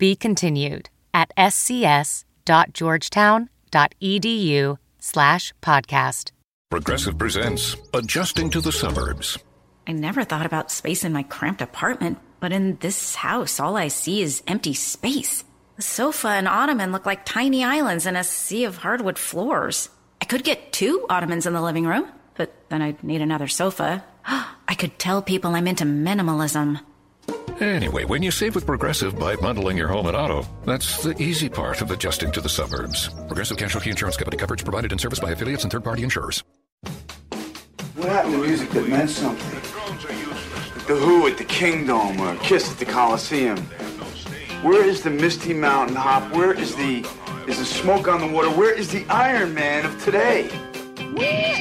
Be continued at scs.georgetown.edu slash podcast. Progressive presents Adjusting to the Suburbs. I never thought about space in my cramped apartment, but in this house, all I see is empty space. The sofa and ottoman look like tiny islands in a sea of hardwood floors. I could get two ottomans in the living room, but then I'd need another sofa. I could tell people I'm into minimalism. Anyway, when you save with Progressive by bundling your home and auto, that's the easy part of adjusting to the suburbs. Progressive Casualty Insurance Company coverage provided in service by affiliates and third party insurers. What happened to music that meant something? The Who at the Kingdom or Kiss at the Coliseum. Where is the Misty Mountain Hop? Where is the is the smoke on the water? Where is the Iron Man of today? Hey,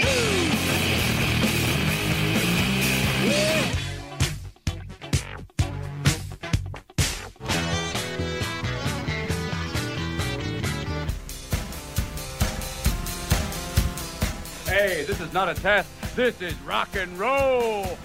is not a test. This is rock and roll.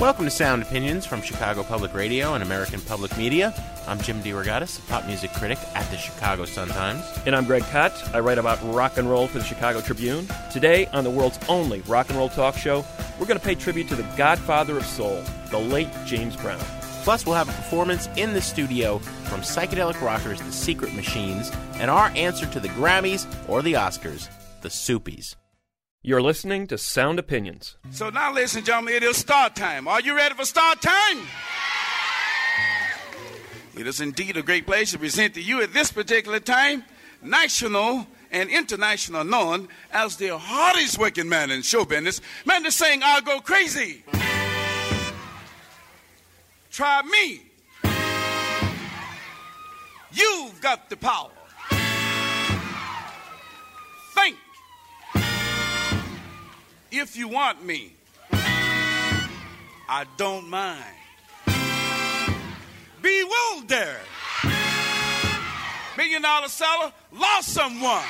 Welcome to Sound Opinions from Chicago Public Radio and American Public Media. I'm Jim DeRogatis, a pop music critic at the Chicago Sun-Times. And I'm Greg Kot. I write about rock and roll for the Chicago Tribune. Today, on the world's only rock and roll talk show, we're going to pay tribute to the godfather of soul, the late James Brown. Plus, we'll have a performance in the studio from psychedelic rockers The Secret Machines and our answer to the Grammys or the Oscars, the Soopies. You're listening to Sound Opinions. So now, and gentlemen, it is start time. Are you ready for start time? It is indeed a great pleasure to present to you at this particular time national and international known as the hardest working man in show business. Man, to saying I'll go crazy. Try me. You've got the power. Think if you want me. I don't mind. Bewildered. Million dollar seller lost someone.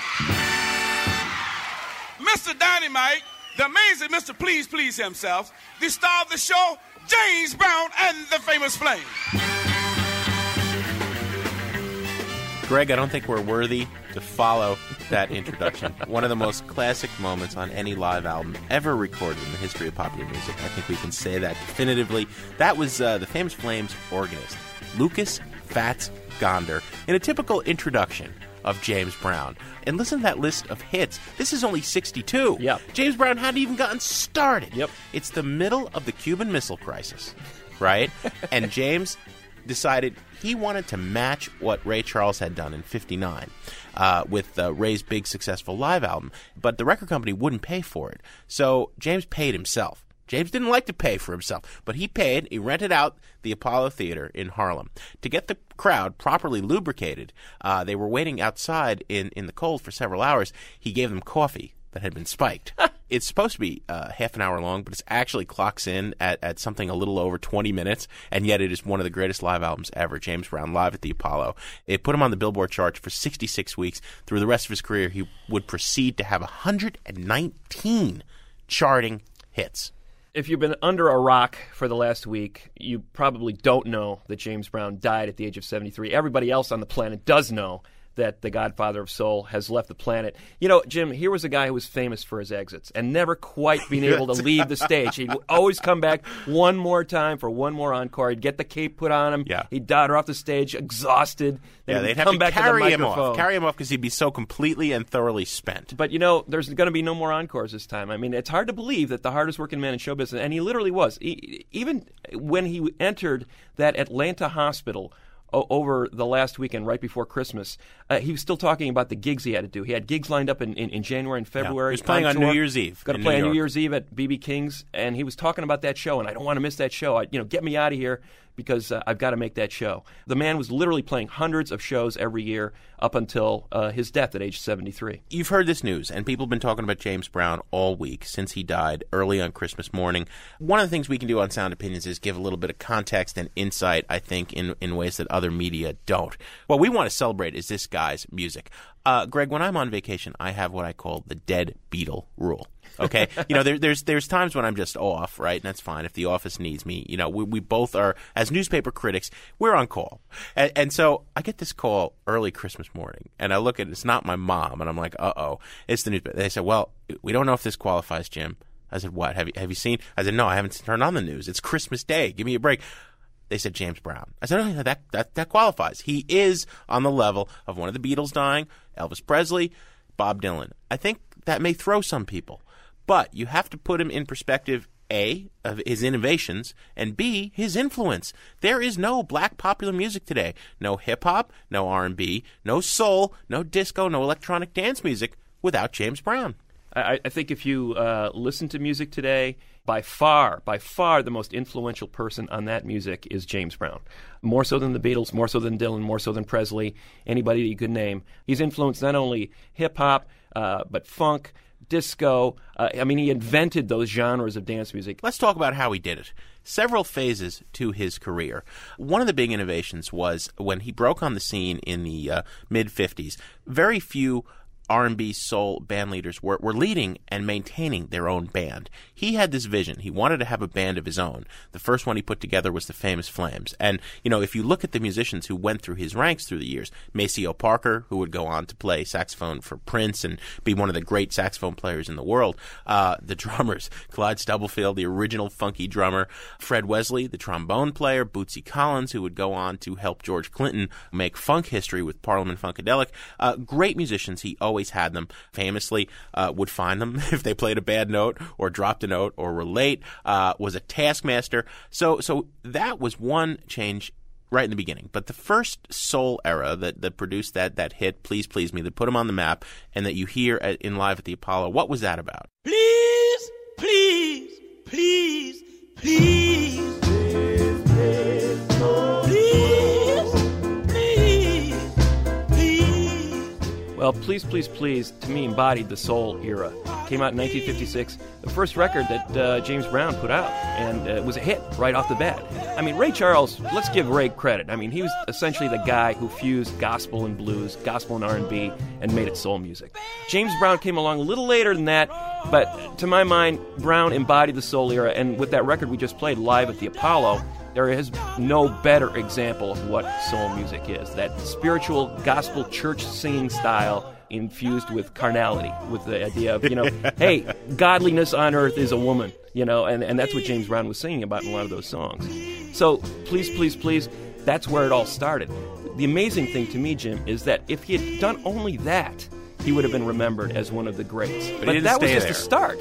Mr. Dynamite, the amazing Mr. Please Please himself, the star of the show, James Brown and the famous Flame. Greg, I don't think we're worthy to follow that introduction. One of the most classic moments on any live album ever recorded in the history of popular music. I think we can say that definitively. That was uh, the famous Flames organist, Lucas Fats Gonder, in a typical introduction of James Brown. And listen to that list of hits. This is only 62. Yep. James Brown hadn't even gotten started. Yep. It's the middle of the Cuban Missile Crisis, right? and James decided he wanted to match what Ray Charles had done in 59 uh, with uh, Ray's big successful live album, but the record company wouldn't pay for it. So James paid himself. James didn't like to pay for himself, but he paid. He rented out the Apollo Theater in Harlem to get the crowd properly lubricated. Uh, they were waiting outside in, in the cold for several hours. He gave them coffee that had been spiked. it's supposed to be uh, half an hour long, but it actually clocks in at, at something a little over 20 minutes, and yet it is one of the greatest live albums ever. James Brown live at the Apollo. It put him on the Billboard chart for 66 weeks. Through the rest of his career, he would proceed to have 119 charting hits. If you've been under a rock for the last week, you probably don't know that James Brown died at the age of 73. Everybody else on the planet does know that the Godfather of Soul has left the planet. You know, Jim, here was a guy who was famous for his exits and never quite being able to leave the stage. He'd always come back one more time for one more encore. He'd get the cape put on him. Yeah. He'd dodder off the stage exhausted. Then Yeah, they'd have to back carry to him off, carry him off because he'd be so completely and thoroughly spent. But you know, there's going to be no more encores this time. I mean, it's hard to believe that the hardest working man in show business, and he literally was. He, even when he entered that Atlanta hospital o- over the last weekend, right before Christmas, uh, he was still talking about the gigs he had to do. He had gigs lined up in, in, in January and February. He was playing on New Year's Eve Going in to play New on New Year's Eve at BB King's, and he was talking about that show, and I don't want to miss that show. I, you know, get me out of here because uh, I've got to make that show. The man was literally playing hundreds of shows every year up until uh, his death at age 73. You've heard this news, and people have been talking about James Brown all week since he died early on Christmas morning. One of the things we can do on Sound Opinions is give a little bit of context and insight, I think, in, in ways that other media don't. What we want to celebrate is this guy's music. Uh, Greg, when I'm on vacation, I have what I call the dead Beatle rule. Okay, you know, there, there's there's times when I'm just off, right, and that's fine. If the office needs me, you know, we, we both are as newspaper critics, we're on call, and, and so I get this call early Christmas morning, and I look at it, it's not my mom, and I'm like, uh oh, it's the newspaper. They said, well, we don't know if this qualifies, Jim. I said, what? Have you have you seen? I said, no, I haven't turned on the news. It's Christmas Day. Give me a break. They said James Brown. I said, oh, that, that, that qualifies. He is on the level of one of the Beatles dying, Elvis Presley, Bob Dylan. I think that may throw some people, but you have to put him in perspective. A of his innovations and B his influence. There is no black popular music today. No hip hop, no R and B, no soul, no disco, no electronic dance music without James Brown. I, I think if you uh, listen to music today, by far, by far, the most influential person on that music is James Brown. More so than the Beatles, more so than Dylan, more so than Presley, anybody that you could name. He's influenced not only hip hop, uh, but funk, disco. Uh, I mean, he invented those genres of dance music. Let's talk about how he did it. Several phases to his career. One of the big innovations was when he broke on the scene in the uh, mid 50s. Very few R&B soul band leaders were, were leading and maintaining their own band. He had this vision. He wanted to have a band of his own. The first one he put together was the Famous Flames. And, you know, if you look at the musicians who went through his ranks through the years, Maceo Parker, who would go on to play saxophone for Prince and be one of the great saxophone players in the world, uh, the drummers, Clyde Stubblefield, the original funky drummer, Fred Wesley, the trombone player, Bootsy Collins, who would go on to help George Clinton make funk history with Parliament Funkadelic. Uh, great musicians. He always had them. Famously, uh, would find them if they played a bad note or dropped a note or were late. Uh, was a taskmaster. So, so that was one change right in the beginning. But the first soul era that, that produced that that hit, "Please Please Me," that put him on the map, and that you hear at, in live at the Apollo, what was that about? Please, please, please. Please, Well, Please, Please, Please, to me, embodied the soul era. Came out in 1956, the first record that uh, James Brown put out, and uh, it was a hit right off the bat. I mean, Ray Charles, let's give Ray credit. I mean, he was essentially the guy who fused gospel and blues, gospel and R&B, and made it soul music. James Brown came along a little later than that, but to my mind, Brown embodied the soul era, and with that record we just played live at the Apollo, there is no better example of what soul music is. That spiritual gospel church singing style infused with carnality, with the idea of, you know, hey, godliness on earth is a woman, you know, and, and that's what James Brown was singing about in a lot of those songs. So, please, please, please, that's where it all started. The amazing thing to me, Jim, is that if he had done only that, he would have been remembered as one of the greats. But he didn't that was just there. the start.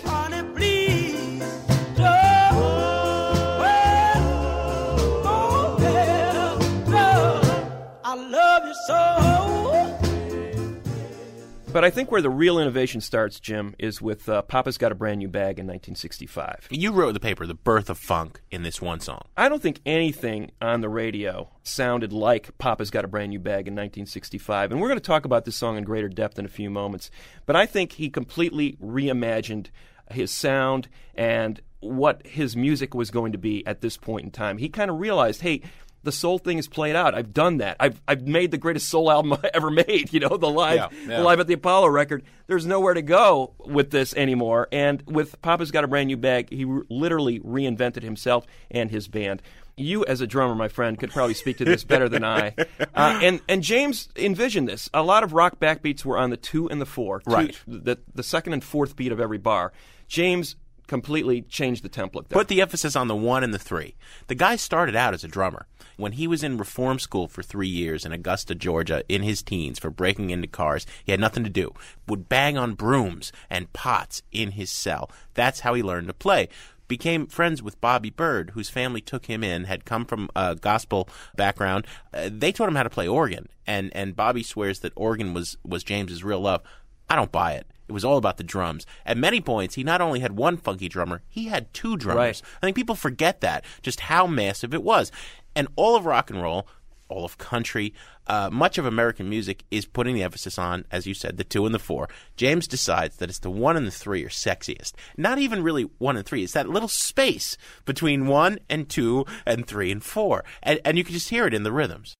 But I think where the real innovation starts, Jim, is with uh, Papa's Got a Brand New Bag in 1965. You wrote the paper, "The Birth of Funk," in this one song. I don't think anything on the radio sounded like Papa's Got a Brand New Bag in 1965. And we're going to talk about this song in greater depth in a few moments. But I think he completely reimagined his sound and what his music was going to be at this point in time. He kind of realized, hey, the soul thing is played out. I've done that. I've I've made the greatest soul album I ever made. You know, the live Yeah, yeah. the live at the Apollo record. There's nowhere to go with this anymore. And with Papa's Got a Brand New Bag, he re- literally reinvented himself and his band. you as a drummer, my friend, could probably speak to this better than I. Uh, and and James envisioned this. A lot of rock backbeats were on the two and the four, two- Right. The the second and fourth beat of every bar. James completely changed the template. There. Put the emphasis on the one and the three. The guy started out as a drummer. When he was in reform school for three years in Augusta, Georgia, in his teens for breaking into cars, he had nothing to do. Would bang on brooms and pots in his cell. That's how he learned to play. Became friends with Bobby Byrd, whose family took him in, had come from a gospel background. Uh, they taught him how to play organ, and and Bobby swears that organ was was James's real love. I don't buy it. It was all about the drums. At many points, he not only had one funky drummer, he had two drummers. Right. I think people forget that, just how massive it was. And all of rock and roll, all of country, uh, much of American music is putting the emphasis on, as you said, the two and the four. James decides that it's the one and the three are sexiest. Not even really one and three. It's that little space between one and two and three and four. And, and you can just hear it in the rhythms.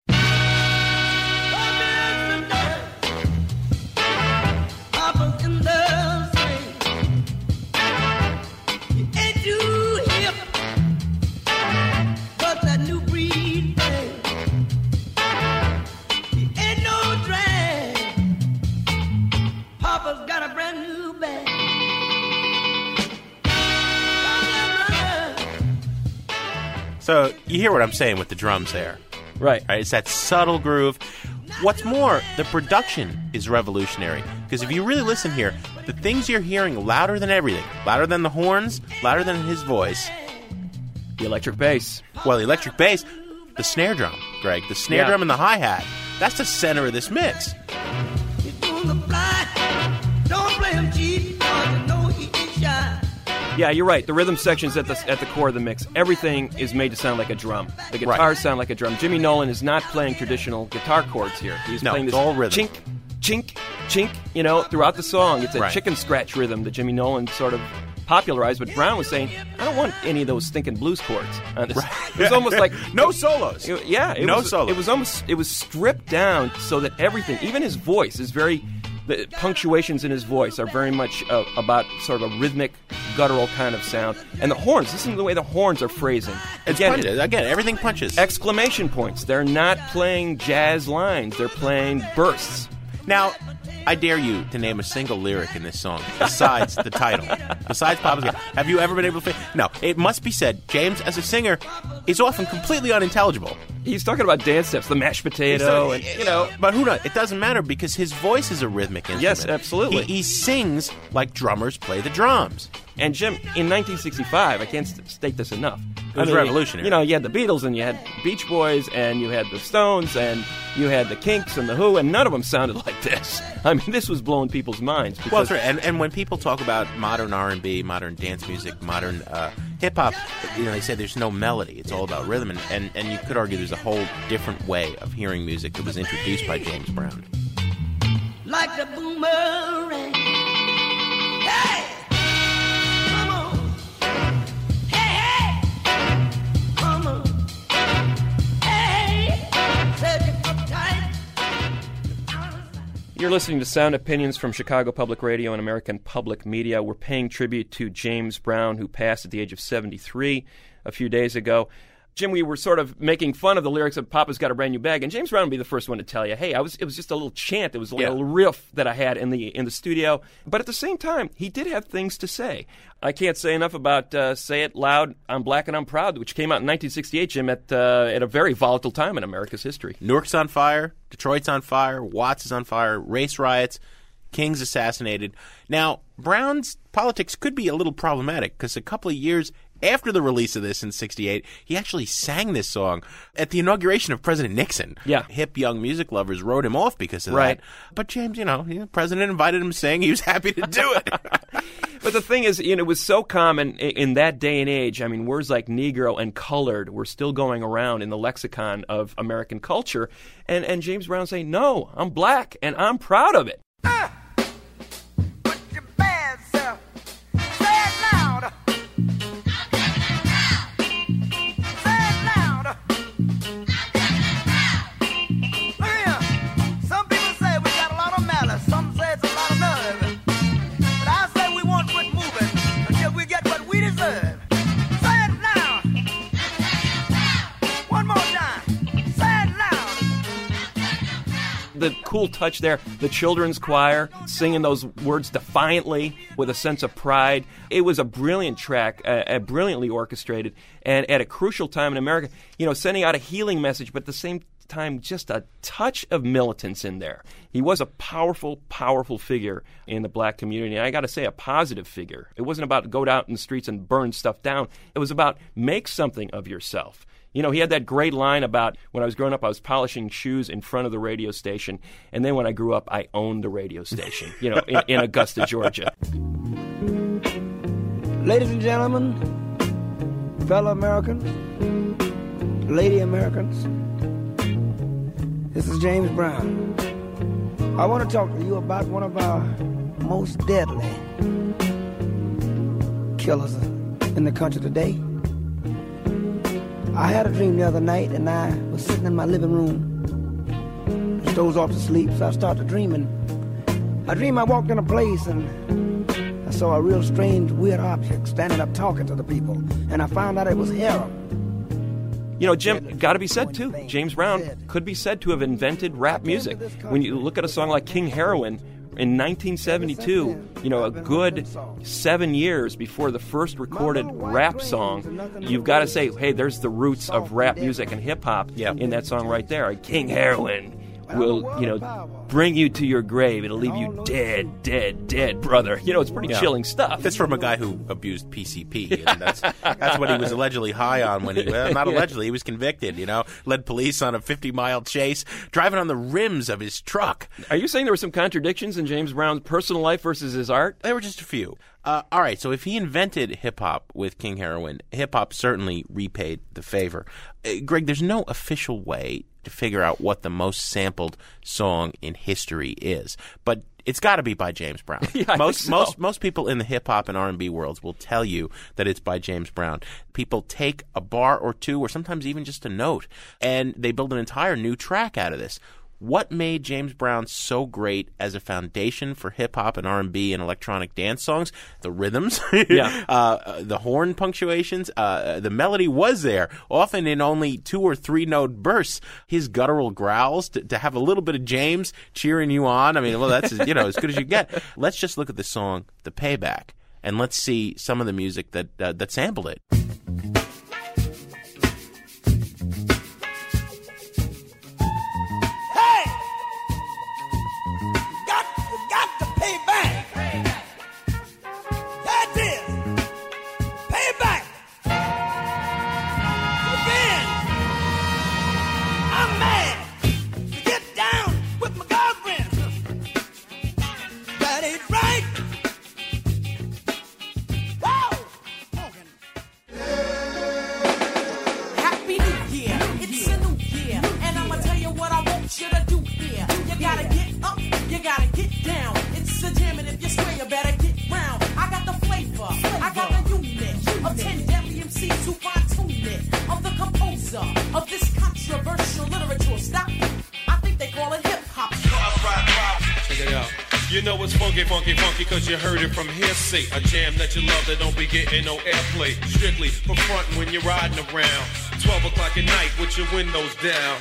So you hear what I'm saying with the drums there. Right. Right? It's that subtle groove. What's more, the production is revolutionary. Because if you really listen here, the things you're hearing louder than everything, louder than the horns, louder than his voice, the electric bass. Well, the electric bass, the snare drum, Greg, the snare Yeah. drum and the hi hat. That's the center of this mix. Yeah, you're right. The rhythm section's at the at the core of the mix. Everything is made to sound like a drum. The Right. guitars sound like a drum. Jimmy Nolen is not playing traditional guitar chords here. He's No, playing this all rhythm. chink, chink, chink. You know, throughout the song, it's a Right. chicken scratch rhythm that Jimmy Nolen sort of popularized. But Brown was saying, I don't want any of those stinking blues chords. on this." It was almost like No solos. it- yeah, it No was, solos. It was almost it was stripped down so that everything, even his voice, is very. The punctuations in his voice are very much uh, about sort of a rhythmic, guttural kind of sound. And the horns, listen to the way the horns are phrasing. Again. Again, everything punches. exclamation points. They're not playing jazz lines. They're playing bursts. Now, I dare you to name a single lyric in this song besides the title. Besides Papa's Girl. Have you ever been able to? Fi- no. It must be said, James, as a singer, is often completely unintelligible. He's talking about dance steps, the mashed potato, and you know. but who knows? It doesn't matter because his voice is a rhythmic instrument. Yes, absolutely. He, he sings like drummers play the drums. And Jim, in 1965, I can't state this enough. It was revolutionary. You know, you had the Beatles and you had Beach Boys and you had the Stones and you had the Kinks and the Who, and none of them sounded like this. I mean, this was blowing people's minds. Well, that's right. And, and when people talk about modern R and B, modern dance music, modern uh, hip hop, you know, they say there's no melody. It's all about rhythm, and, and and you could argue there's a whole different way of hearing music that was introduced by James Brown. like the boomerang. Hey, You're listening to Sound Opinions from Chicago Public Radio and American Public Media. We're paying tribute to James Brown, who passed at the age of 73 a few days ago. Jim, we were sort of making fun of the lyrics of "Papa's Got a Brand New Bag," and James Brown would be the first one to tell you, "Hey, I was it was just a little chant, it was a Yeah. little riff that I had in the in the studio." But at the same time, he did have things to say. I can't say enough about uh, "Say It Loud." I'm black and I'm proud, which came out in 1968, Jim, at uh, at a very volatile time in America's history. Newark's on fire, Detroit's on fire, Watts is on fire, race riots, King's assassinated. Now, Brown's politics could be a little problematic because a couple of years after the release of this in 68, he actually sang this song at the inauguration of President Nixon. Yeah. Hip young music lovers wrote him off because of Right. that. But James, you know, the president invited him to sing. He was happy to do it. But the thing is, you know, it was so common in that day and age. I mean, words like Negro and colored were still going around in the lexicon of American culture. And, and James Brown saying, no, I'm black and I'm proud of it. Your the cool touch there, the children's choir singing those words defiantly with a sense of pride. It was a brilliant track, uh, uh, brilliantly orchestrated, and at a crucial time in America, you know, sending out a healing message, but at the same time, just a touch of militance in there. He was a powerful, powerful figure in the black community. And I got to say, a positive figure. It wasn't about go out in the streets and burn stuff down. It was about make something of yourself. You know, he had that great line about when I was growing up, I was polishing shoes in front of the radio station. And then when I grew up, I owned the radio station, you know, in, in Augusta, Georgia. Ladies and gentlemen, fellow Americans, lady Americans, this is James Brown. I want to talk to you about one of our most deadly killers in the country today. I had a dream the other night, and I was sitting in my living room, just dozed off to sleep, so I started dreaming. I dreamed I walked in a place and I saw a real strange, weird object standing up talking to the people, and I found out it was Harold. You know, Jim, got to be said too. James Brown could be said to have invented rap music. When you look at a song like King Heroin in 1972, you know, a good seven years before the first recorded rap song, you've got to say, hey, there's the roots of rap music and hip hop in that song right there. King Heroin will, you know, bring you to your grave. It'll leave you dead, dead, dead, brother. You know, it's pretty Yeah. chilling stuff. That's from a guy who abused PCP. And that's that's what he was allegedly high on when he well, not allegedly he was convicted. You know, led police on a 50 mile chase, driving on the rims of his truck. Are you saying there were some contradictions in James Brown's personal life versus his art? There were just a few. Uh, all right, so if he invented hip hop with King Heroin, hip hop certainly repaid the favor. Uh, Greg, there's no official way to figure out what the most sampled song in history is, but it's got to be by James Brown. Yeah, most so. most most people in the hip hop and R and B worlds will tell you that it's by James Brown. People take a bar or two, or sometimes even just a note, and they build an entire new track out of this. What made James Brown so great as a foundation for hip hop and R and B and electronic dance songs? The rhythms, Yeah. uh, uh, the horn punctuations, uh, the melody was there, often in only two or three note bursts. His guttural growls to, to have a little bit of James cheering you on. I mean, well, that's you know as good as you get. Let's just look at the song "The Payback" and let's see some of the music that uh, that sampled it. A jam that you love that don't be getting no airplay. Strictly for frontin' when you're riding around. 12 o'clock at night with your windows down.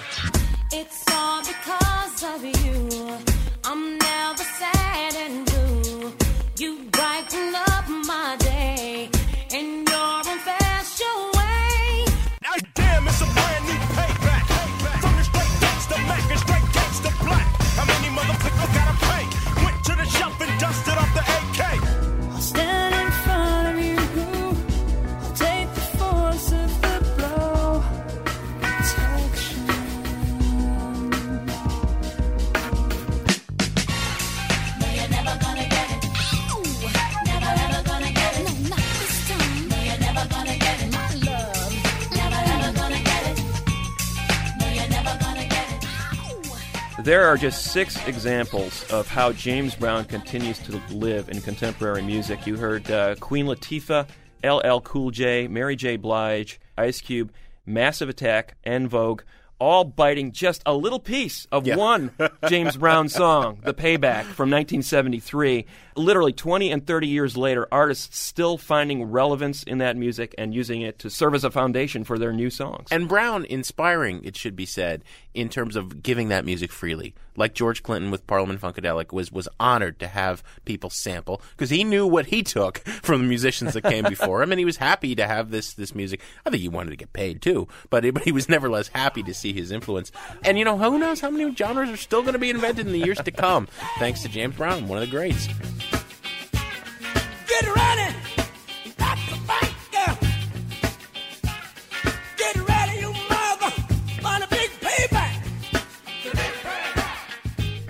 There are just six examples of how James Brown continues to live in contemporary music. You heard uh, Queen Latifah, LL Cool J, Mary J. Blige, Ice Cube, Massive Attack, En Vogue, all biting just a little piece of one James Brown song, The Payback from 1973. Literally 20 and 30 years later, artists still finding relevance in that music and using it to serve as a foundation for their new songs. And Brown inspiring, it should be said, in terms of giving that music freely. Like George Clinton with Parliament Funkadelic, was was honored to have people sample because he knew what he took from the musicians that came before him, and he was happy to have this this music. I think he wanted to get paid too, but he, but he was never less happy to see his influence. And you know, who knows how many genres are still going to be invented in the years to come, thanks to James Brown, one of the greats. Get ready.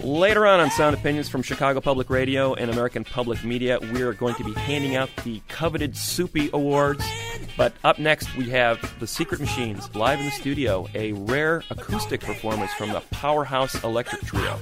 Later on on Sound Opinions from Chicago Public Radio and American Public Media, we are going to be handing out the coveted Soopie Awards. But up next, we have the Secret Machines live in the studio, a rare acoustic performance from the Powerhouse Electric Trio.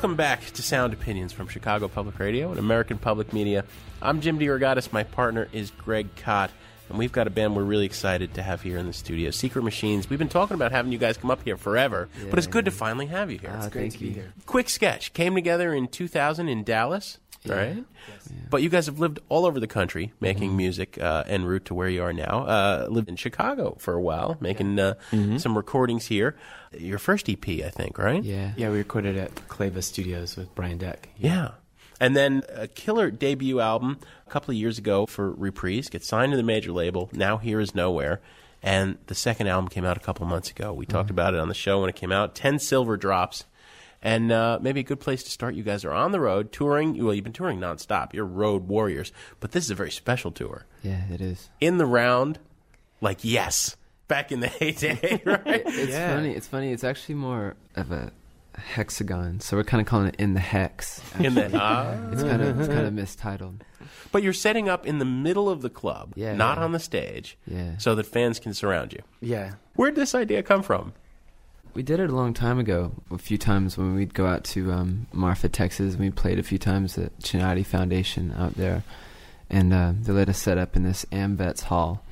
Welcome back to Sound Opinions from Chicago Public Radio and American Public Media. I'm Jim DeRogatis. My partner is Greg Kot. And we've got a band we're really excited to have here in the studio, Secret Machines. We've been talking about having you guys come up here forever, but it's good to finally have you here. Ah, great to be here. Quick sketch came together in 2000 in Dallas, right? But you guys have lived all over the country making music uh, en route to where you are now. Uh, lived in Chicago for a while, making uh, some recordings here. Your first EP, I think, right? Yeah. Yeah, we recorded at Clava Studios with Brian Deck. Yeah. And then a killer debut album a couple of years ago for Reprise, gets signed to the major label. Now Here Is Nowhere. And the second album came out a couple months ago. We talked about it on the show when it came out. 10 silver drops. And uh, maybe a good place to start. You guys are on the road touring. Well, you've been touring nonstop. You're road warriors. But this is a very special tour. Yeah, it is. In the round, like, yes, back in the heyday, right? It's funny. It's funny. It's actually more of a hexagon, so we're kind of calling it in the hex. In the- ah. it's kind of it's kind of mistitled. But you're setting up in the middle of the club, Yeah, not yeah. on the stage, Yeah. so that fans can surround you. Yeah. Where'd this idea come from? We did it a long time ago. A few times when we'd go out to um, Marfa, Texas, and we played a few times at Chinati Foundation out there, and uh, they let us set up in this Amvets hall,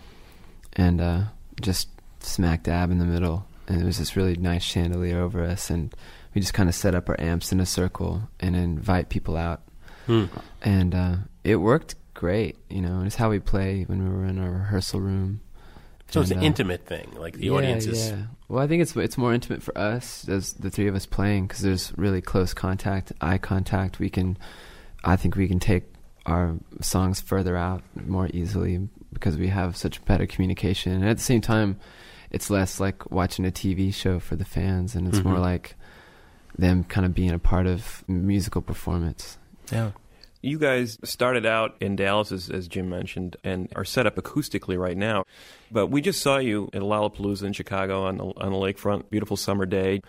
and uh, just smack dab in the middle. And it was this really nice chandelier over us, and we just kind of set up our amps in a circle and invite people out. Hmm. And uh, it worked great, you know. It's how we play when we were in our rehearsal room. So it's And, an intimate thing, like the yeah, audience is. Yeah. Well, I think it's it's more intimate for us as the three of us playing because there's really close contact, eye contact. We can, I think, we can take our songs further out more easily because we have such better communication. And at the same time, it's less like watching a TV show for the fans, and it's more Mhm. like them kind of being a part of musical performance. Yeah. You guys started out in Dallas, as, as Jim mentioned, and are set up acoustically right now. But we just saw you at Lollapalooza in Chicago on the, on the lakefront, beautiful summer day.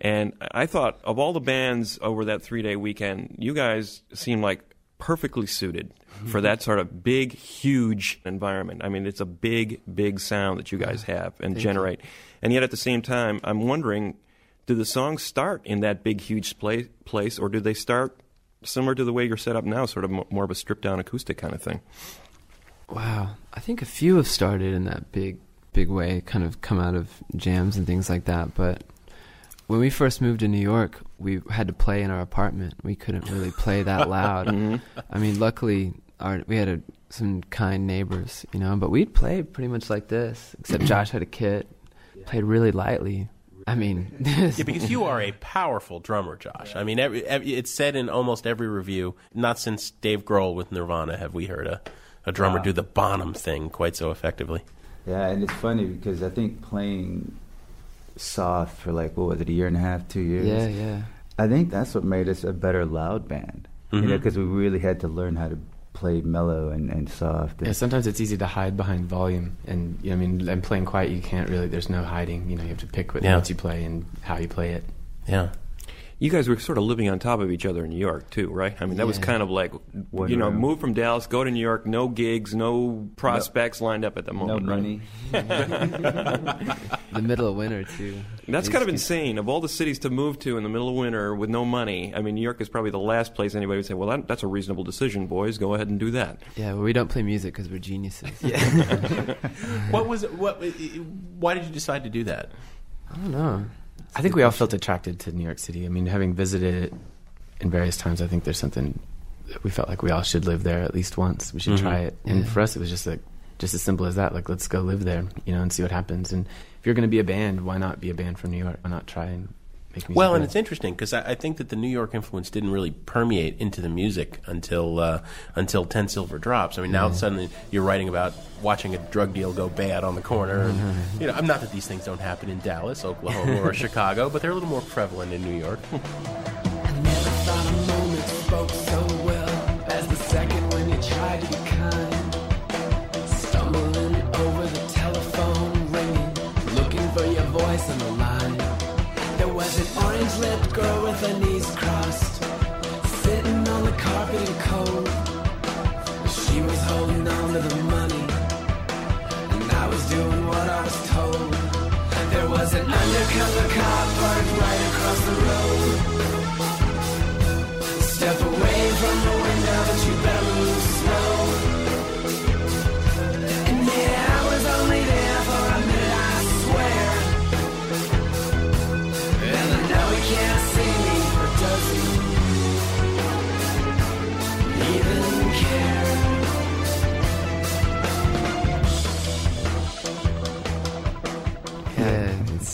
And I thought of all the bands over that three day weekend, you guys seem like perfectly suited for that sort of big, huge environment. I mean, it's a big, big sound that you guys have and Thank generate. And yet at the same time, I'm wondering do the songs start in that big, huge pla- place, or do they start similar to the way you're set up now, sort of mo- more of a stripped down acoustic kind of thing? Wow, I think a few have started in that big, big way, kind of come out of jams and things like that. But when we first moved to New York, we had to play in our apartment. We couldn't really play that loud. Mhm. I mean, luckily, our we had a, some kind neighbors, you know. But we'd play pretty much like this, except Josh had a kit, played really lightly. I mean, yeah, because you are a powerful drummer, Josh. I mean, every, every, it's said in almost every review. Not since Dave Grohl with Nirvana have we heard a, a drummer Wow. do the Bonham thing quite so effectively. Yeah, and it's funny because I think playing soft for like what was it, a year and a half, two years? Yeah, yeah. I think that's what made us a better loud band. You know, mm-hmm. because we really had to learn how to play mellow and, and soft. Yeah, sometimes it's easy to hide behind volume, and you know, I mean, and playing quiet, you can't really. There's no hiding. You know, you have to pick what Yeah. notes you play and how you play it. Yeah. You guys were sort of living on top of each other in New York too, right? I mean, that was kind of like One you know, room. move from Dallas, go to New York, no gigs, no prospects lined up at the moment. right? money. the middle of winter too. That's kind of insane. Of all the cities to move to in the middle of winter with no money, I mean, New York is probably the last place anybody would say, "Well, that, that's a reasonable decision, boys. Go ahead and do that." Yeah, well, we don't play music because we're geniuses. what was it? What? Why did you decide to do that? I don't know. I think we all felt attracted to New York City. I mean, having visited it in various times, I think there's something that we felt like we all should live there at least once. We should Mhm. try it. And Yeah. for us, it was just like just as simple as that. Like, let's go live there, you know, and see what happens. And if you're going to be a band, why not be a band from New York? Why not try and make music? Well, and there? it's interesting because I, I think that the New York influence didn't really permeate into the music until uh, until Ten Silver Drops. I mean, now Yeah. suddenly you're writing about watching a drug deal go bad on the corner. And, you know, I'm not that these things don't happen in Dallas, Oklahoma, or Chicago, but they're a little more prevalent in New York. lipped girl with her knees crossed, sitting on the carpet in cold. She was holding on to the money, and I was doing what I was told. There was an undercover cop parked right across the road.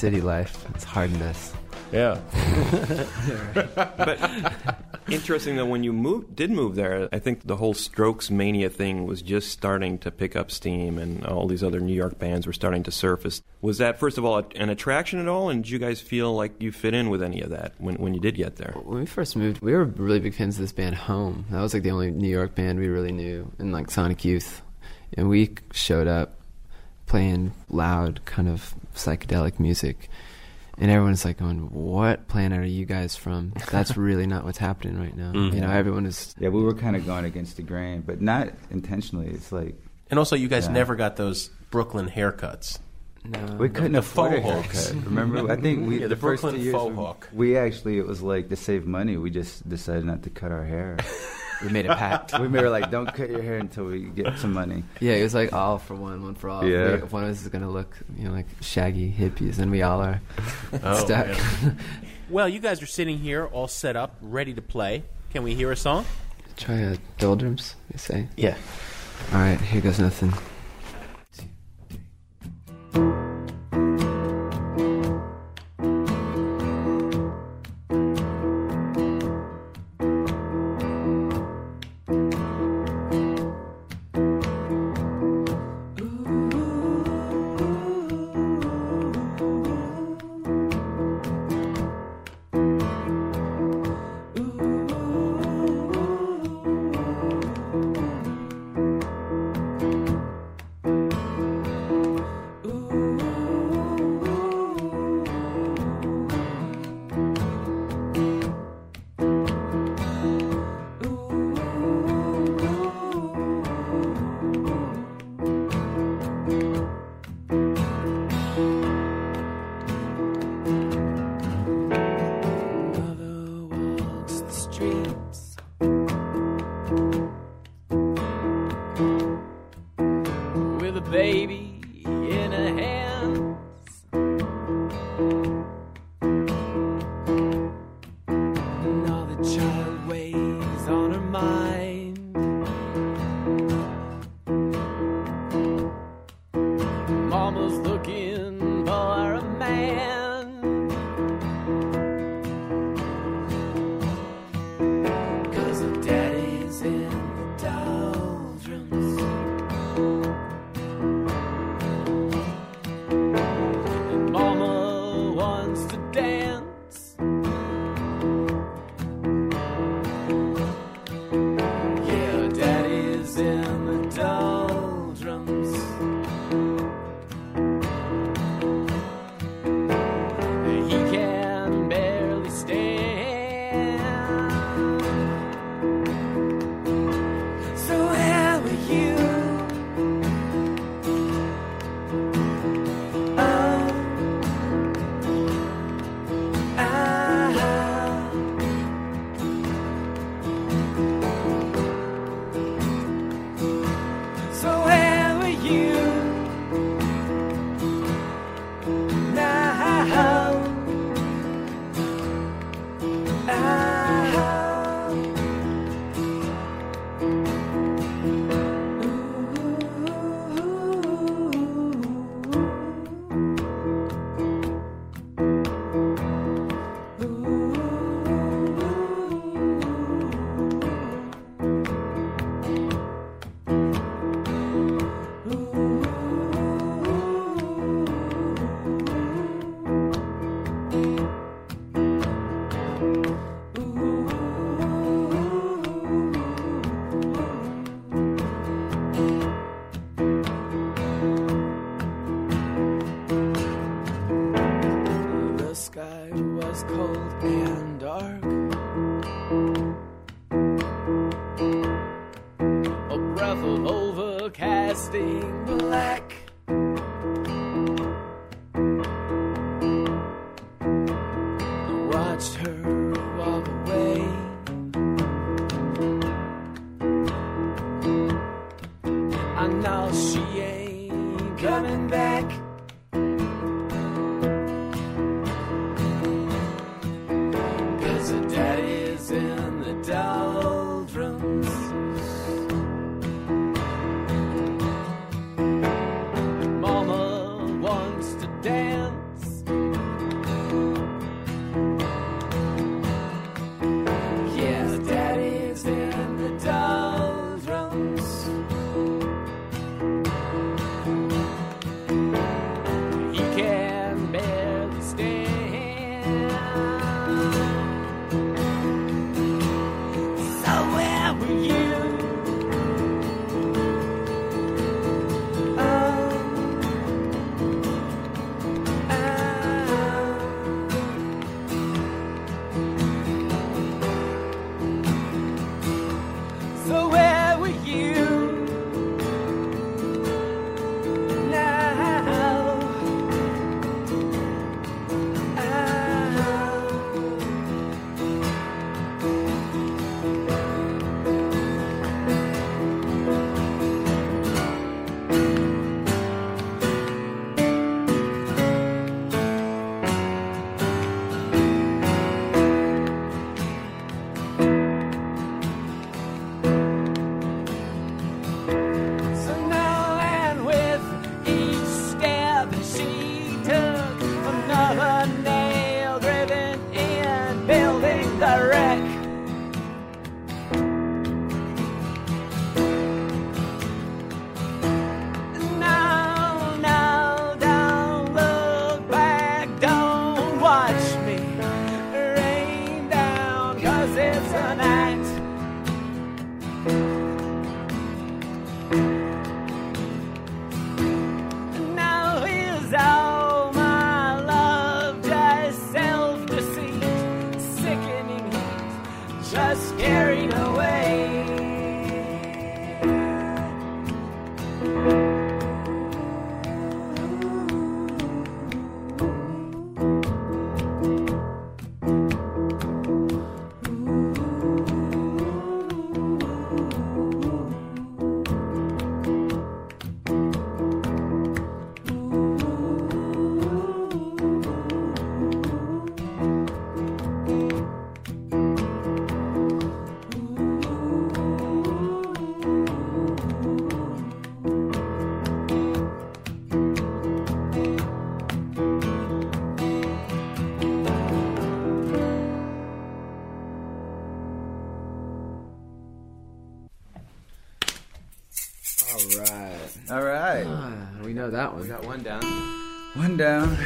City life. It's hardness. Yeah. but interesting though, when you moved, did move there, I think the whole Strokes mania thing was just starting to pick up steam, and all these other New York bands were starting to surface. Was that first of all an attraction at all, and did you guys feel like you fit in with any of that when when you did get there? When we first moved, we were really big fans of this band Home. That was like the only New York band we really knew, and like Sonic Youth. And we showed up playing loud, kind of psychedelic music. And everyone's like going, "What planet are you guys from? That's really not what's happening right now." Mhm. You know, everyone is. Yeah, we were kind of going against the grain, but not intentionally. It's like. And also, you guys Yeah. never got those Brooklyn haircuts. No. We couldn't the afford a faux hawks. haircut. Remember, I think we Yeah, the, the first Brooklyn two years faux we, hawk. we actually it was like to save money. We just decided not to cut our hair. We made a pact. we were like, don't cut your hair until we get some money. Yeah, it was like all for one, one for all. Yeah. We- one of us is gonna look, you know, like shaggy hippies, and we all are Oh, stuck. man. well, you guys are sitting here all set up, ready to play. Can we hear a song? Try a doldrums, you say? Yeah. All right, here goes nothing. Mother we got one down. One down.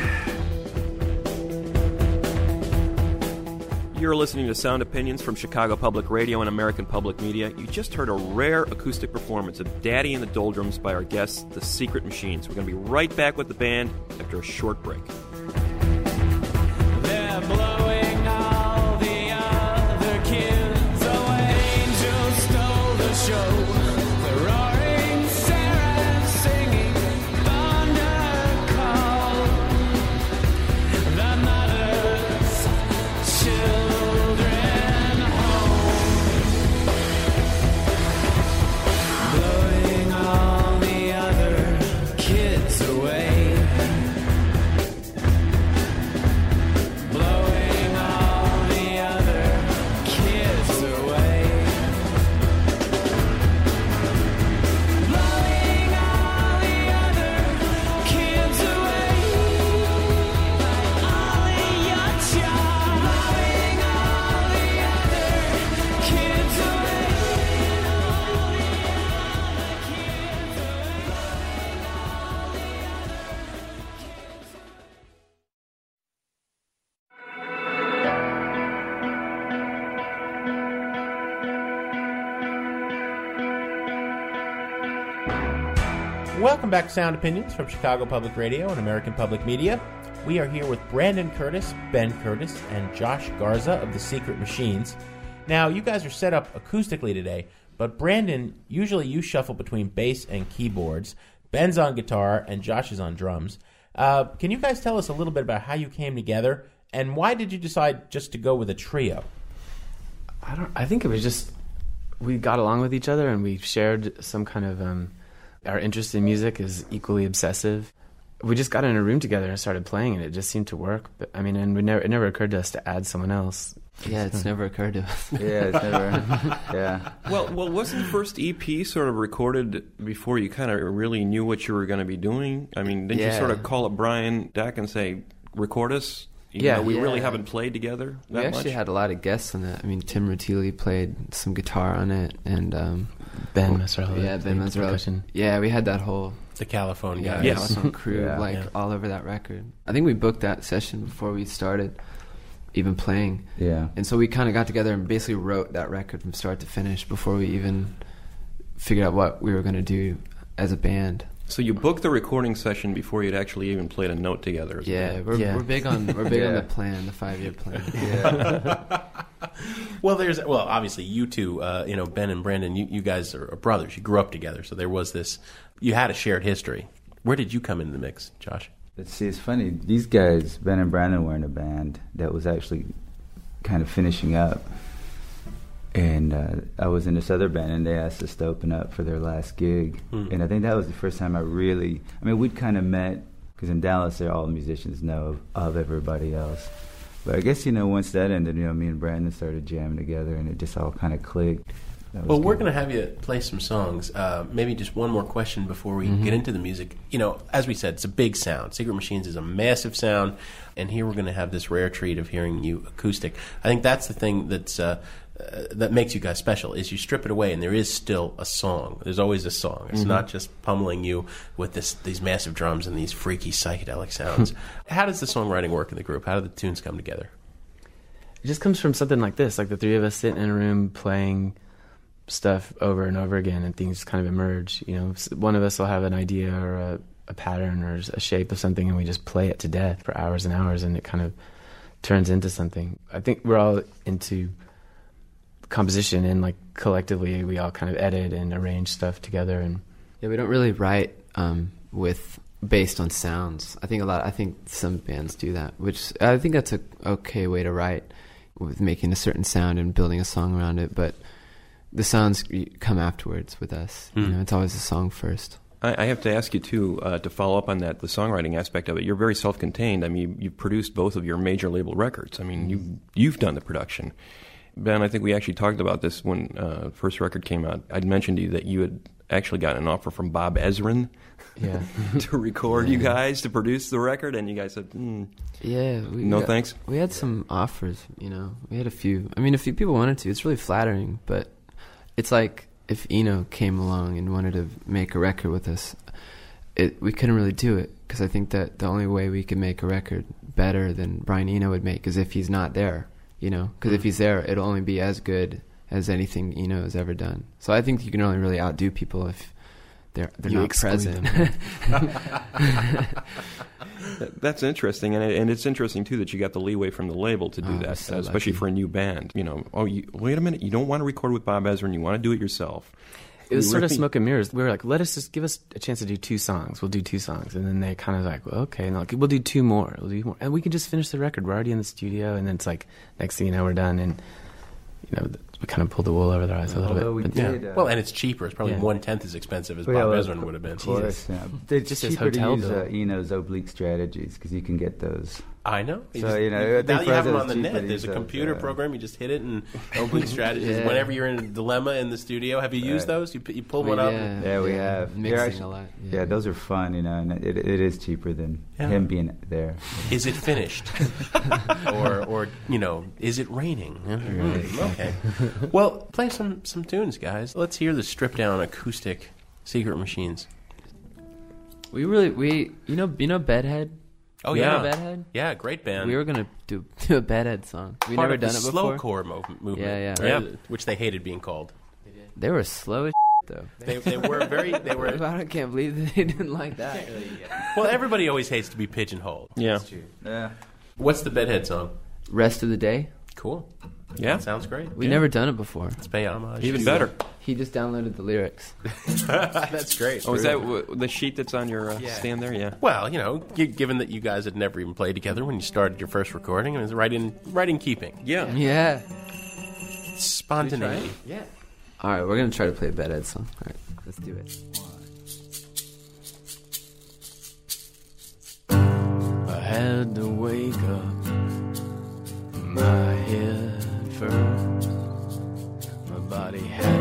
You're listening to Sound Opinions from Chicago Public Radio and American Public Media. You just heard a rare acoustic performance of Daddy in the Doldrums by our guests, The Secret Machines. We're going to be right back with the band after a short break. Welcome back to Sound Opinions from Chicago Public Radio and American Public Media. We are here with Brandon Curtis, Ben Curtis, and Josh Garza of The Secret Machines. Now, you guys are set up acoustically today, but Brandon, usually you shuffle between bass and keyboards. Ben's on guitar and Josh is on drums. Uh, can you guys tell us a little bit about how you came together and why did you decide just to go with a trio? I don't. I think it was just we got along with each other and we shared some kind of um, our interest in music is equally obsessive. We just got in a room together and started playing, and it just seemed to work. But I mean, and we never it never occurred to us to add someone else. Yeah, it's never occurred to us. Yeah, it's never. yeah. Well, well, wasn't the first EP sort of recorded before you kind of really knew what you were going to be doing? I mean, didn't you sort of call up Brian Deck and say, "Record us"? Even Yeah, though we really haven't played together that we actually much. had a lot of guests on it. I mean, Tim Rutili played some guitar on it, and um, Ben Massarella Yeah, Ben played Massarella. Yeah, we had that whole The California yeah, guys. yeah. California crew Yeah. like Yeah. all over that record. I think we booked that session before we started even playing. Yeah. and so we kind of got together and basically wrote that record from start to finish before we even figured out what we were going to do as a band. So you booked the recording session before you'd actually even played a note together. Yeah, we're, we're big on we're big on the plan, the five year plan. well, there's well, obviously you two, uh, you know, Ben and Brandon, you, you guys are brothers. You grew up together, so there was this. You had a shared history. Where did you come into the mix, Josh? Let's see, it's funny. These guys, Ben and Brandon, were in a band that was actually kind of finishing up. And uh, I was in this other band, and they asked us to open up for their last gig. Hmm. And I think that was the first time I really, I mean, we'd kind of met, because in Dallas, they're all musicians know of, of everybody else. But I guess, you know, once that ended, you know, me and Brandon started jamming together, and it just all kind of clicked. Well, we're going to have you play some songs. Uh, maybe just one more question before we Mhm. get into the music. You know, as we said, it's a big sound. Secret Machines is a massive sound, and here we're going to have this rare treat of hearing you acoustic. I think that's the thing that's uh, uh, that makes you guys special. Is you strip it away, and there is still a song. There's always a song. It's Mhm. not just pummeling you with this these massive drums and these freaky psychedelic sounds. How does the songwriting work in the group? How do the tunes come together? It just comes from something like this, like the three of us sitting in a room playing stuff over and over again, and things kind of emerge. You know, one of us will have an idea or a, a pattern or a shape of something, and we just play it to death for hours and hours, and it kind of turns into something. I think we're all into composition, and like collectively, we all kind of edit and arrange stuff together, and Yeah, we don't really write um, with based on sounds. I think a lot. I think some bands do that, which I think that's a okay way to write with making a certain sound and building a song around it. But the sounds come afterwards with us. You Hmm. know, it's always a song first. I, I have to ask you too uh, to follow up on that the songwriting aspect of it. You're very self-contained. I mean, you, you've produced both of your major label records. I mean, you you've done the production. Ben, I think we actually talked about this when uh, first record came out. I'd mentioned to you that you had actually gotten an offer from Bob Ezrin Yeah. to record you guys to produce the record, and you guys said, mm, Yeah. We no got- thanks. We had some offers. You know, we had a few. I mean, a few people wanted to. It's really flattering, but it's like if Eno came along and wanted to make a record with us, it we couldn't really do it because I think that the only way we could make a record better than Brian Eno would make is if he's not there. You know, because if Mm. he's there, it'll only be as good as anything Eno has ever done. So I think you can only really outdo people if they're they're You not present. That- That's interesting, and it, and it's interesting too that you got the leeway from the label to do Oh, that, so especially lucky. for a new band. You know, oh, you, wait a minute, you don't want to record with Bob Ezrin, you want to do it yourself. It was You sort of really- smoke and mirrors. We were like, let us just give us a chance to do two songs. We'll do two songs, and then they kind of like, well, okay, and like we'll do two more. We'll do more, and we can just finish the record. We're already in the studio, and then it's like next thing you know, we're done, and you know, we kind of pulled the wool over their eyes a little Although bit. we But- did, uh, Well, and it's cheaper. It's probably Yeah. one tenth as expensive as Well, yeah, Bob well, Ezrin would have been. Of course, yeah. It's Just his cheaper to hotel use bill. uh, Eno's oblique strategies because you can get those. I know. You So just- you know, you- now you have them on the net. There's a those, computer yeah. program. You just hit it and oblique strategies. Yeah. Whenever you're in a dilemma in the studio, have you used Right. those? You, p- you pull We- one up. yeah. Yeah, we Yeah, have. mixing They're a lot, Yeah. yeah. those are fun, you know, and it, it is cheaper than Yeah. him being there. Is it finished? or, or you know, is it raining? Mm, Okay. Well, play some some tunes, guys. Let's hear the stripped down acoustic Secret Machines. we really we you know you know Bedhead. Oh You yeah, know Bedhead. Yeah, great band. We were gonna do, do a Bedhead song. We Part never of the done it before. slowcore mov- movement. Yeah, yeah. right? Yeah. Which they hated being called. They were slow as though. They, they were very. They were. I can't believe that they didn't like that. Well, everybody always hates to be pigeonholed. Yeah. Yeah. What's the bedhead song? Rest of the day. Cool. Yeah. Sounds great. We Yeah. never done it before. Let's pay homage. Even better. He just downloaded the lyrics. That's great. Oh, is that w- the sheet that's on your uh, Yeah. stand there? Yeah. Well, you know, gi- given that you guys had never even played together when you started your first recording, it was right in right in keeping. Yeah. Yeah. Spontaneity. Yeah. All right, we're gonna try to play a Bedhead song. All right, let's do it. I had to wake up my head My body had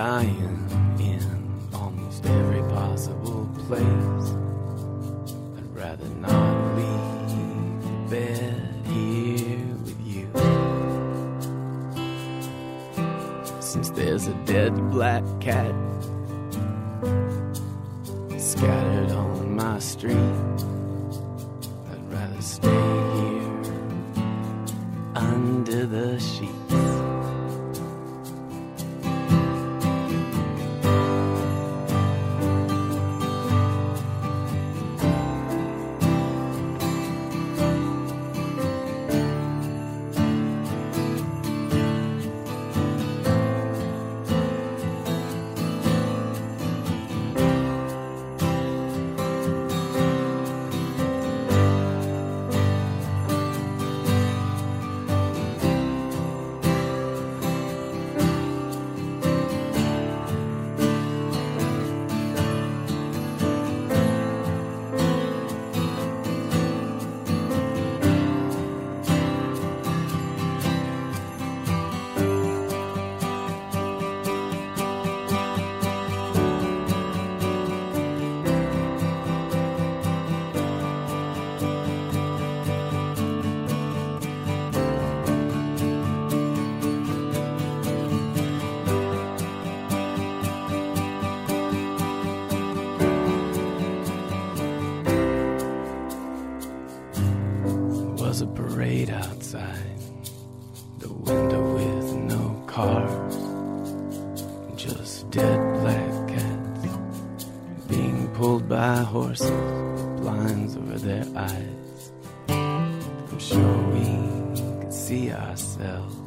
dying in almost every possible place, I'd rather not leave bed here with you. Since there's a dead black cat horses, blinds over their eyes. I'm sure we could see ourselves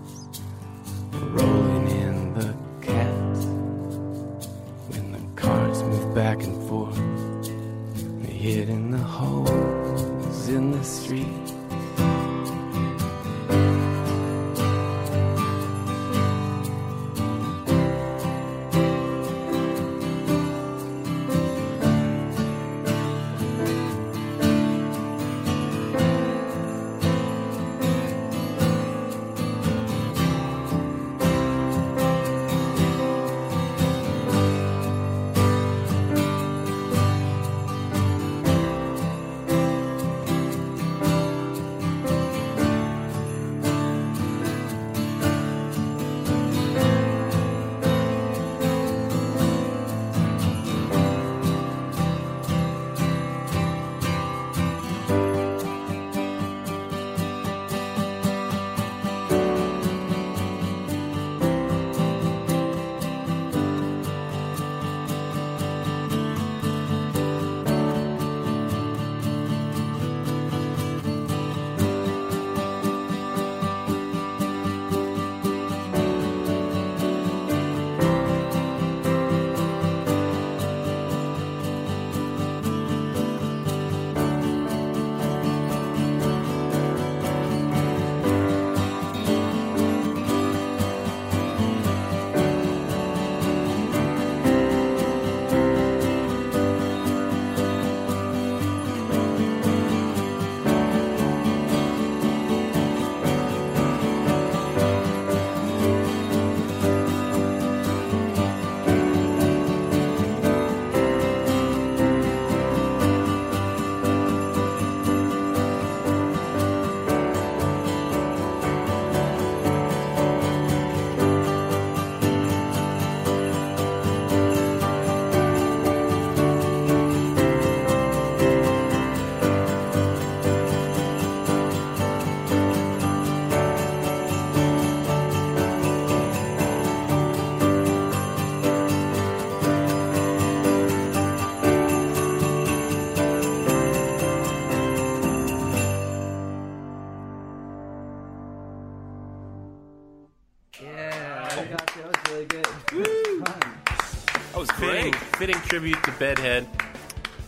tribute to Bedhead.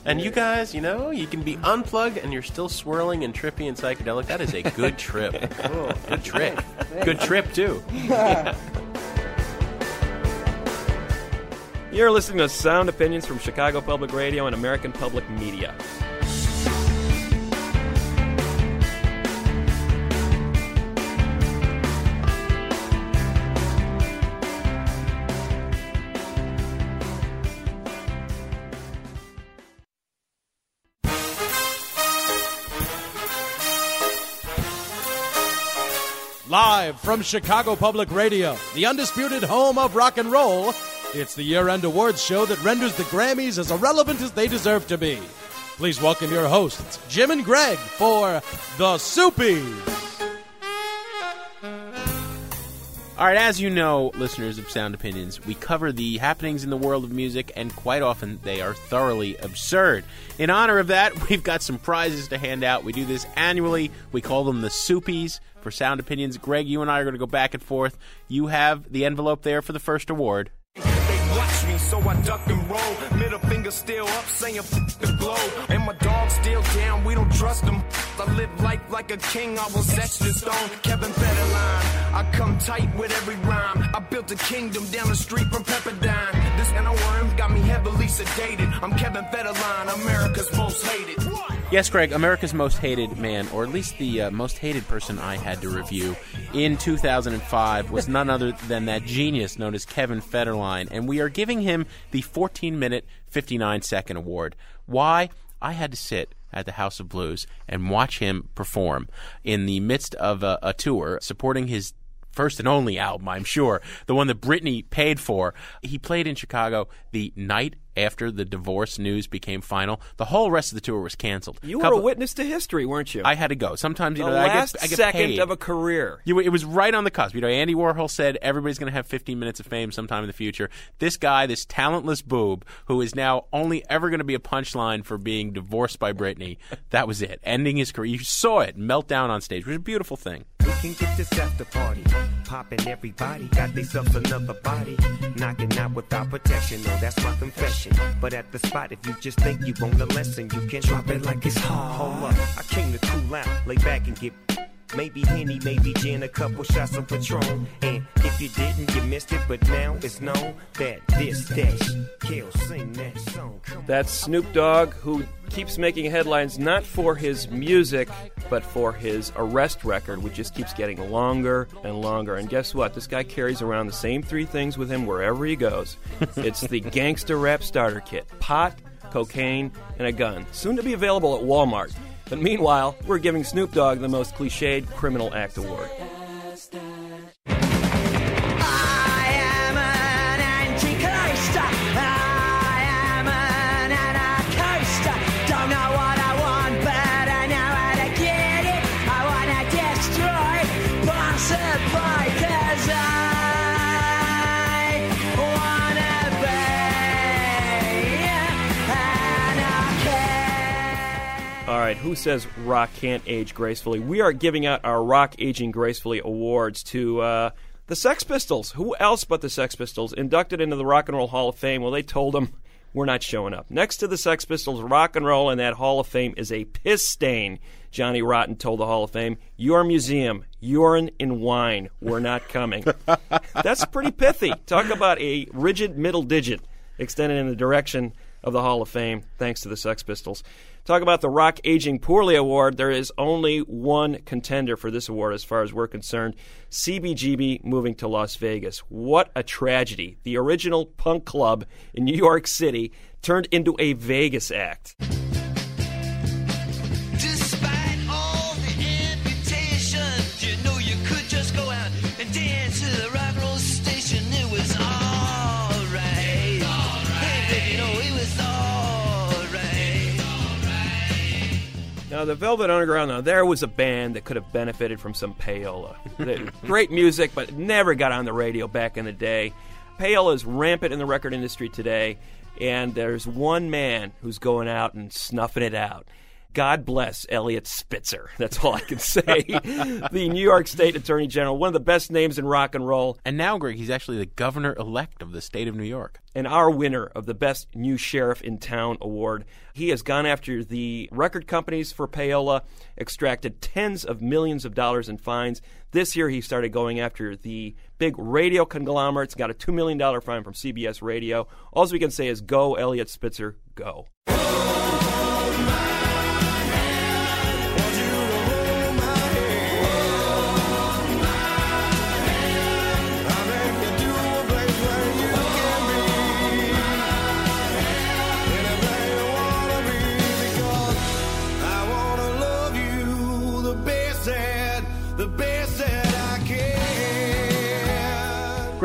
And you guys, you know, you can be unplugged and you're still swirling and trippy and psychedelic. That is a good trip. cool. Good trip. Good trip, too. You're listening to Sound Opinions from Chicago Public Radio and American Public Media. Live from Chicago Public Radio, the undisputed home of rock and roll, it's the year end awards show that renders the Grammys as irrelevant as they deserve to be. Please welcome your hosts, Jim and Greg, for The Soopies. All right, as you know, listeners of Sound Opinions, we cover the happenings in the world of music, and quite often they are thoroughly absurd. In honor of that, we've got some prizes to hand out. We do this annually. We call them the Soopies for Sound Opinions. Greg, you and I are going to go back and forth. You have the envelope there for the first award. Watch me, so I duck and roll. Middle finger still up, saying f the globe. And my dog still down, we don't trust them. I live life like a king, I was in stone. Kevin Federline, I come tight with every rhyme. I built a kingdom down the street from Pepperdine. This worm got me heavily sedated. I'm Kevin Federline, America's most hated. Yes, Greg, America's most hated man, or at least the uh, most hated person I had to review in 2005, was none other than that genius known as Kevin Federline, and we are giving him the 14 minute, 59 second award. Why? I had to sit at the House of Blues and watch him perform in the midst of a, a tour supporting his first and only album, I'm sure, the one that Britney paid for. He played in Chicago the night after the divorce news became final. The whole rest of the tour was canceled. You were a witness to history, weren't you? I had to go. Sometimes you the know I last get, I get second paid. of a career. You, it was right on the cusp. You know, Andy Warhol said everybody's going to have 15 minutes of fame sometime in the future. This guy, this talentless boob, who is now only ever going to be a punchline for being divorced by Britney, that was it. Ending his career. You saw it melt down on stage. It was a beautiful thing. Can get this after party. Popping everybody, got themselves another body. Knocking out without protection, no, that's my confession. But at the spot, if you just think you want a lesson, you can drop it like it's hot. Hold up, I came to cool out, lay back and get. Maybe Henny, maybe gin, a couple shots of Patron. And if you didn't, you missed it, but now it's known that this dash kill, sing that song. That's Snoop Dogg, who keeps making headlines not for his music, but for his arrest record, which just keeps getting longer and longer. And guess what? This guy carries around the same three things with him wherever he goes it's the gangster rap starter kit pot, cocaine, and a gun. Soon to be available at Walmart. But meanwhile, we're giving Snoop Dogg the most cliched criminal act award. Right, who says rock can't age gracefully? We are giving out our Rock Aging Gracefully awards to uh, the Sex Pistols. Who else but the Sex Pistols inducted into the Rock and Roll Hall of Fame? Well, they told them we're not showing up. Next to the Sex Pistols, rock and roll in that Hall of Fame is a piss stain. Johnny Rotten told the Hall of Fame, "Your museum, urine in wine. We're not coming." That's pretty pithy. Talk about a rigid middle digit extended in the direction of the Hall of Fame, thanks to the Sex Pistols. Talk about the Rock Aging Poorly Award. There is only one contender for this award as far as we're concerned CBGB moving to Las Vegas. What a tragedy. The original punk club in New York City turned into a Vegas act. The Velvet Underground, now, there was a band that could have benefited from some payola. Great music, but never got on the radio back in the day. Payola is rampant in the record industry today, and there's one man who's going out and snuffing it out. God bless Eliot Spitzer. That's all I can say. the New York State Attorney General, one of the best names in rock and roll. And now, Greg, he's actually the governor elect of the state of New York. And our winner of the Best New Sheriff in Town award. He has gone after the record companies for payola, extracted tens of millions of dollars in fines. This year, he started going after the big radio conglomerates, got a $2 million fine from CBS Radio. All we can say is go, Eliot Spitzer, go.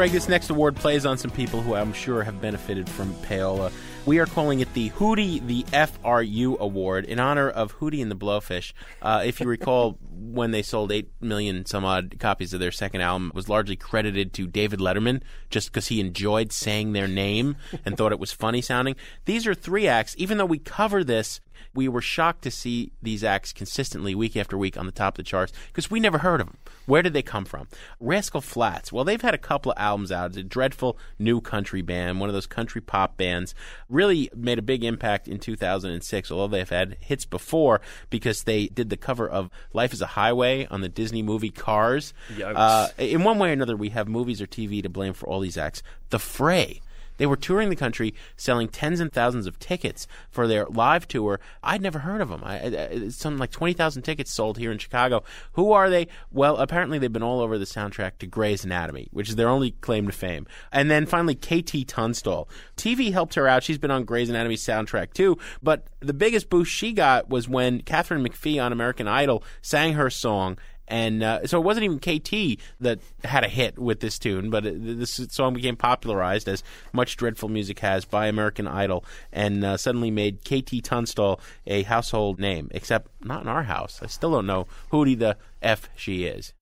Greg, this next award plays on some people who I'm sure have benefited from payola. We are calling it the Hootie the FRU Award in honor of Hootie and the Blowfish. Uh, if you recall, when they sold 8 million some odd copies of their second album, it was largely credited to David Letterman just because he enjoyed saying their name and thought it was funny sounding. These are three acts. Even though we cover this, we were shocked to see these acts consistently week after week on the top of the charts because we never heard of them. Where did they come from? Rascal Flatts. Well, they've had a couple of albums out. It's a dreadful new country band, one of those country pop bands. Really made a big impact in 2006, although they've had hits before because they did the cover of Life is a Highway on the Disney movie Cars. Uh, in one way or another, we have movies or TV to blame for all these acts. The Fray. They were touring the country, selling tens and thousands of tickets for their live tour. I'd never heard of them. I, I, something like twenty thousand tickets sold here in Chicago. Who are they? Well, apparently they've been all over the soundtrack to Grey's Anatomy, which is their only claim to fame. And then finally, KT Tunstall. TV helped her out. She's been on Grey's Anatomy soundtrack too. But the biggest boost she got was when Katharine McPhee on American Idol sang her song and uh, so it wasn't even KT that had a hit with this tune, but it, this song became popularized as much dreadful music has by American Idol, and uh, suddenly made KT Tunstall a household name. Except not in our house. I still don't know who the f she is.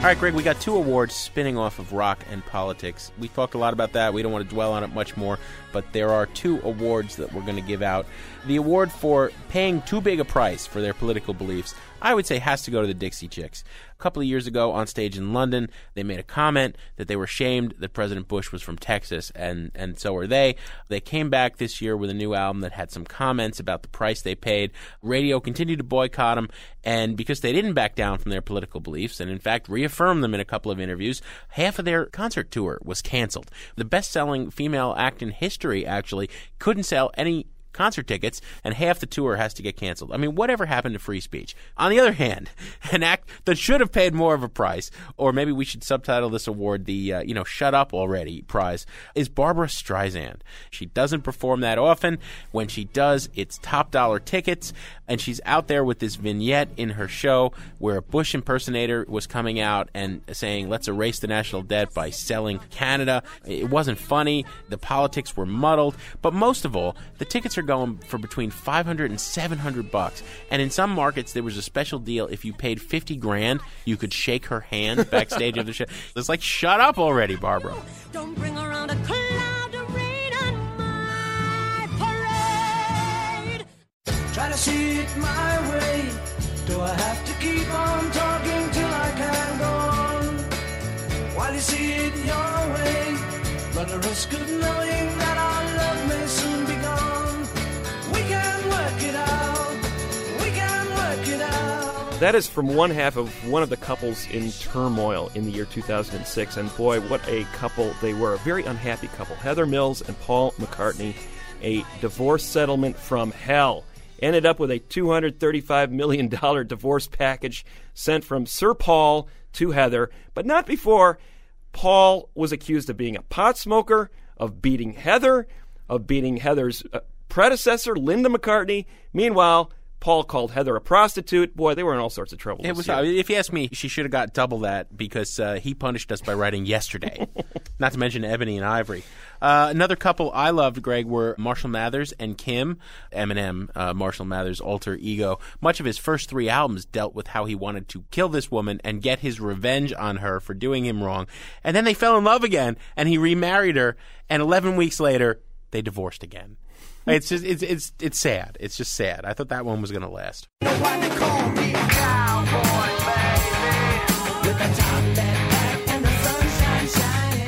All right, Greg, we got two awards spinning off of rock and politics. We talked a lot about that. We don't want to dwell on it much more, but there are two awards that we're going to give out. The award for paying too big a price for their political beliefs, I would say, has to go to the Dixie Chicks. A couple of years ago on stage in London, they made a comment that they were shamed that President Bush was from Texas, and, and so are they. They came back this year with a new album that had some comments about the price they paid. Radio continued to boycott them, and because they didn't back down from their political beliefs, and in fact reaffirmed them in a couple of interviews, half of their concert tour was canceled. The best selling female act in history, actually, couldn't sell any concert tickets, and half the tour has to get canceled. I mean, whatever happened to free speech? On the other hand, an act that should have paid more of a price, or maybe we should subtitle this award the, uh, you know, shut up already prize, is Barbra Streisand. She doesn't perform that often. When she does, it's top dollar tickets, and she's out there with this vignette in her show where a Bush impersonator was coming out and saying, let's erase the national debt by selling Canada. It wasn't funny. The politics were muddled. But most of all, the tickets are going for between 500 and 700 bucks. And in some markets, there was a special deal. If you paid 50 grand, you could shake her hand backstage of the show. It's like, shut up already, Barbra. Don't bring around a cloud of rain on my parade. Try to see it my way. Do I have to keep on talking till I can go on? While you see it your way, run the risk of knowing that our love may soon That is from one half of one of the couples in turmoil in the year 2006, and boy, what a couple they were. A very unhappy couple. Heather Mills and Paul McCartney, a divorce settlement from hell. Ended up with a $235 million divorce package sent from Sir Paul to Heather, but not before Paul was accused of being a pot smoker, of beating Heather, of beating Heather's uh, predecessor, Linda McCartney. Meanwhile, Paul called Heather a prostitute. Boy, they were in all sorts of trouble. It was. year. uh, If you ask me, she should have got double that because uh, he punished us by writing yesterday. Not to mention Ebony and Ivory. Uh, another couple I loved, Greg, were Marshall Mathers and Kim. Eminem, uh, Marshall Mathers' alter ego. Much of his first three albums dealt with how he wanted to kill this woman and get his revenge on her for doing him wrong. And then they fell in love again, and he remarried her. And 11 weeks later, they divorced again. It's just it's it's it's sad. It's just sad. I thought that one was going to last.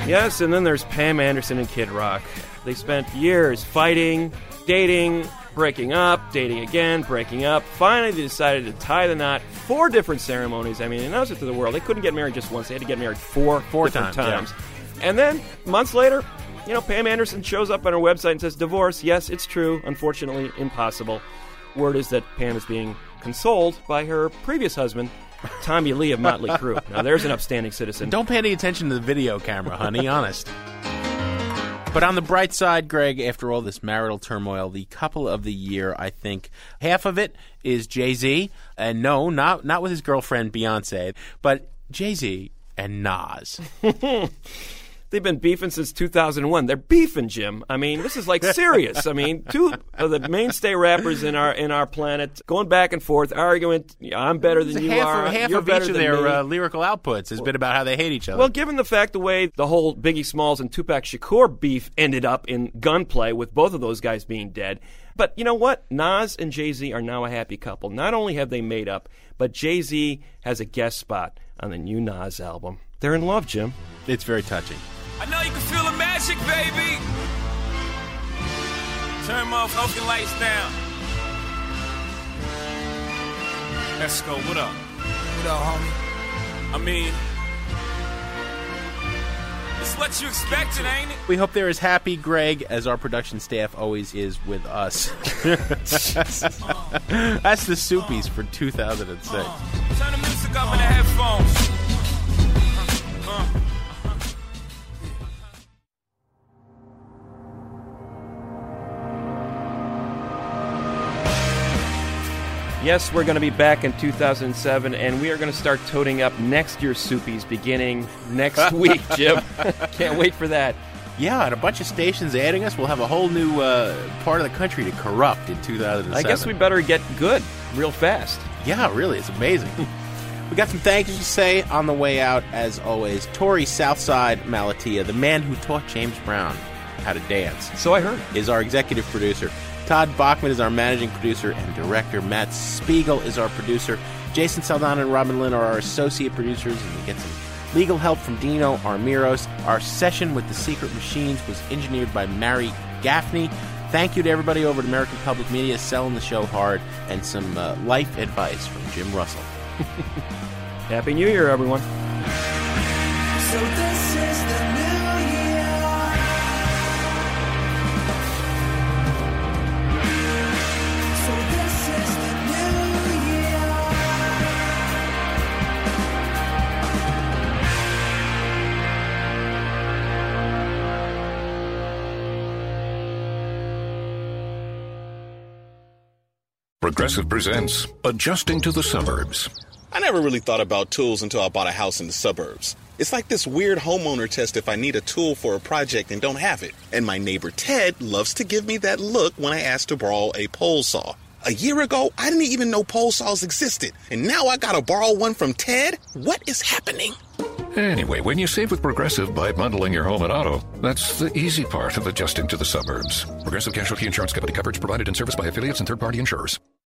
Yes, and then there's Pam Anderson and Kid Rock. They spent years fighting, dating, breaking up, dating again, breaking up. Finally, they decided to tie the knot. Four different ceremonies. I mean, announced it to the world. They couldn't get married just once. They had to get married four, Four different times, times. And then, months later, you know, Pam Anderson shows up on her website and says, divorce. Yes, it's true. Unfortunately, impossible. Word is that Pam is being consoled by her previous husband, Tommy Lee of Motley Crue. Now, there's an upstanding citizen. Don't pay any attention to the video camera, honey, honest. But on the bright side, Greg, after all this marital turmoil, the couple of the year, I think half of it is Jay Z, and no, not not with his girlfriend Beyonce, but Jay Z and Nas. They've been beefing since 2001. They're beefing, Jim. I mean, this is like serious. I mean, two of the mainstay rappers in our in our planet going back and forth, arguing. I'm better than you half are. of, half You're of better each of than their me." uh, lyrical outputs has been about how they hate each other. Well, given the fact the way the whole Biggie Smalls and Tupac Shakur beef ended up in gunplay with both of those guys being dead. But you know what? Nas and Jay Z are now a happy couple. Not only have they made up, but Jay Z has a guest spot on the new Nas album. They're in love, Jim. It's very touching. I know you can feel the magic, baby. Turn motherfucking lights down. Let's go. What up? What up, homie? I mean, it's what you expected, ain't it? We hope they're as happy, Greg, as our production staff always is with us. That's the Soopies for 2006. Turn the music up in the headphones. Yes, we're going to be back in 2007, and we are going to start toting up next year's Soopies beginning next week, Jim. Can't wait for that. Yeah, and a bunch of stations adding us. We'll have a whole new uh, part of the country to corrupt in 2007. I guess we better get good real fast. Yeah, really, it's amazing. we got some thank yous to say on the way out, as always. Torey Southside Malatia, the man who taught James Brown how to dance. So I heard. Is our executive producer. Todd Bachman is our managing producer and director. Matt Spiegel is our producer. Jason Saldanha and Robin Linn are our associate producers, and we get some legal help from Dino Armiros. Our session with the Secret Machines was engineered by Mary Gaffney. Thank you to everybody over at American Public Media selling the show hard, and some uh, life advice from Jim Russell. Happy New Year, everyone. So Progressive presents Adjusting to the Suburbs. I never really thought about tools until I bought a house in the suburbs. It's like this weird homeowner test if I need a tool for a project and don't have it. And my neighbor Ted loves to give me that look when I ask to borrow a pole saw. A year ago, I didn't even know pole saws existed. And now I gotta borrow one from Ted? What is happening? Anyway, when you save with Progressive by bundling your home and auto, that's the easy part of adjusting to the suburbs. Progressive Casualty Insurance Company coverage provided in service by affiliates and third party insurers.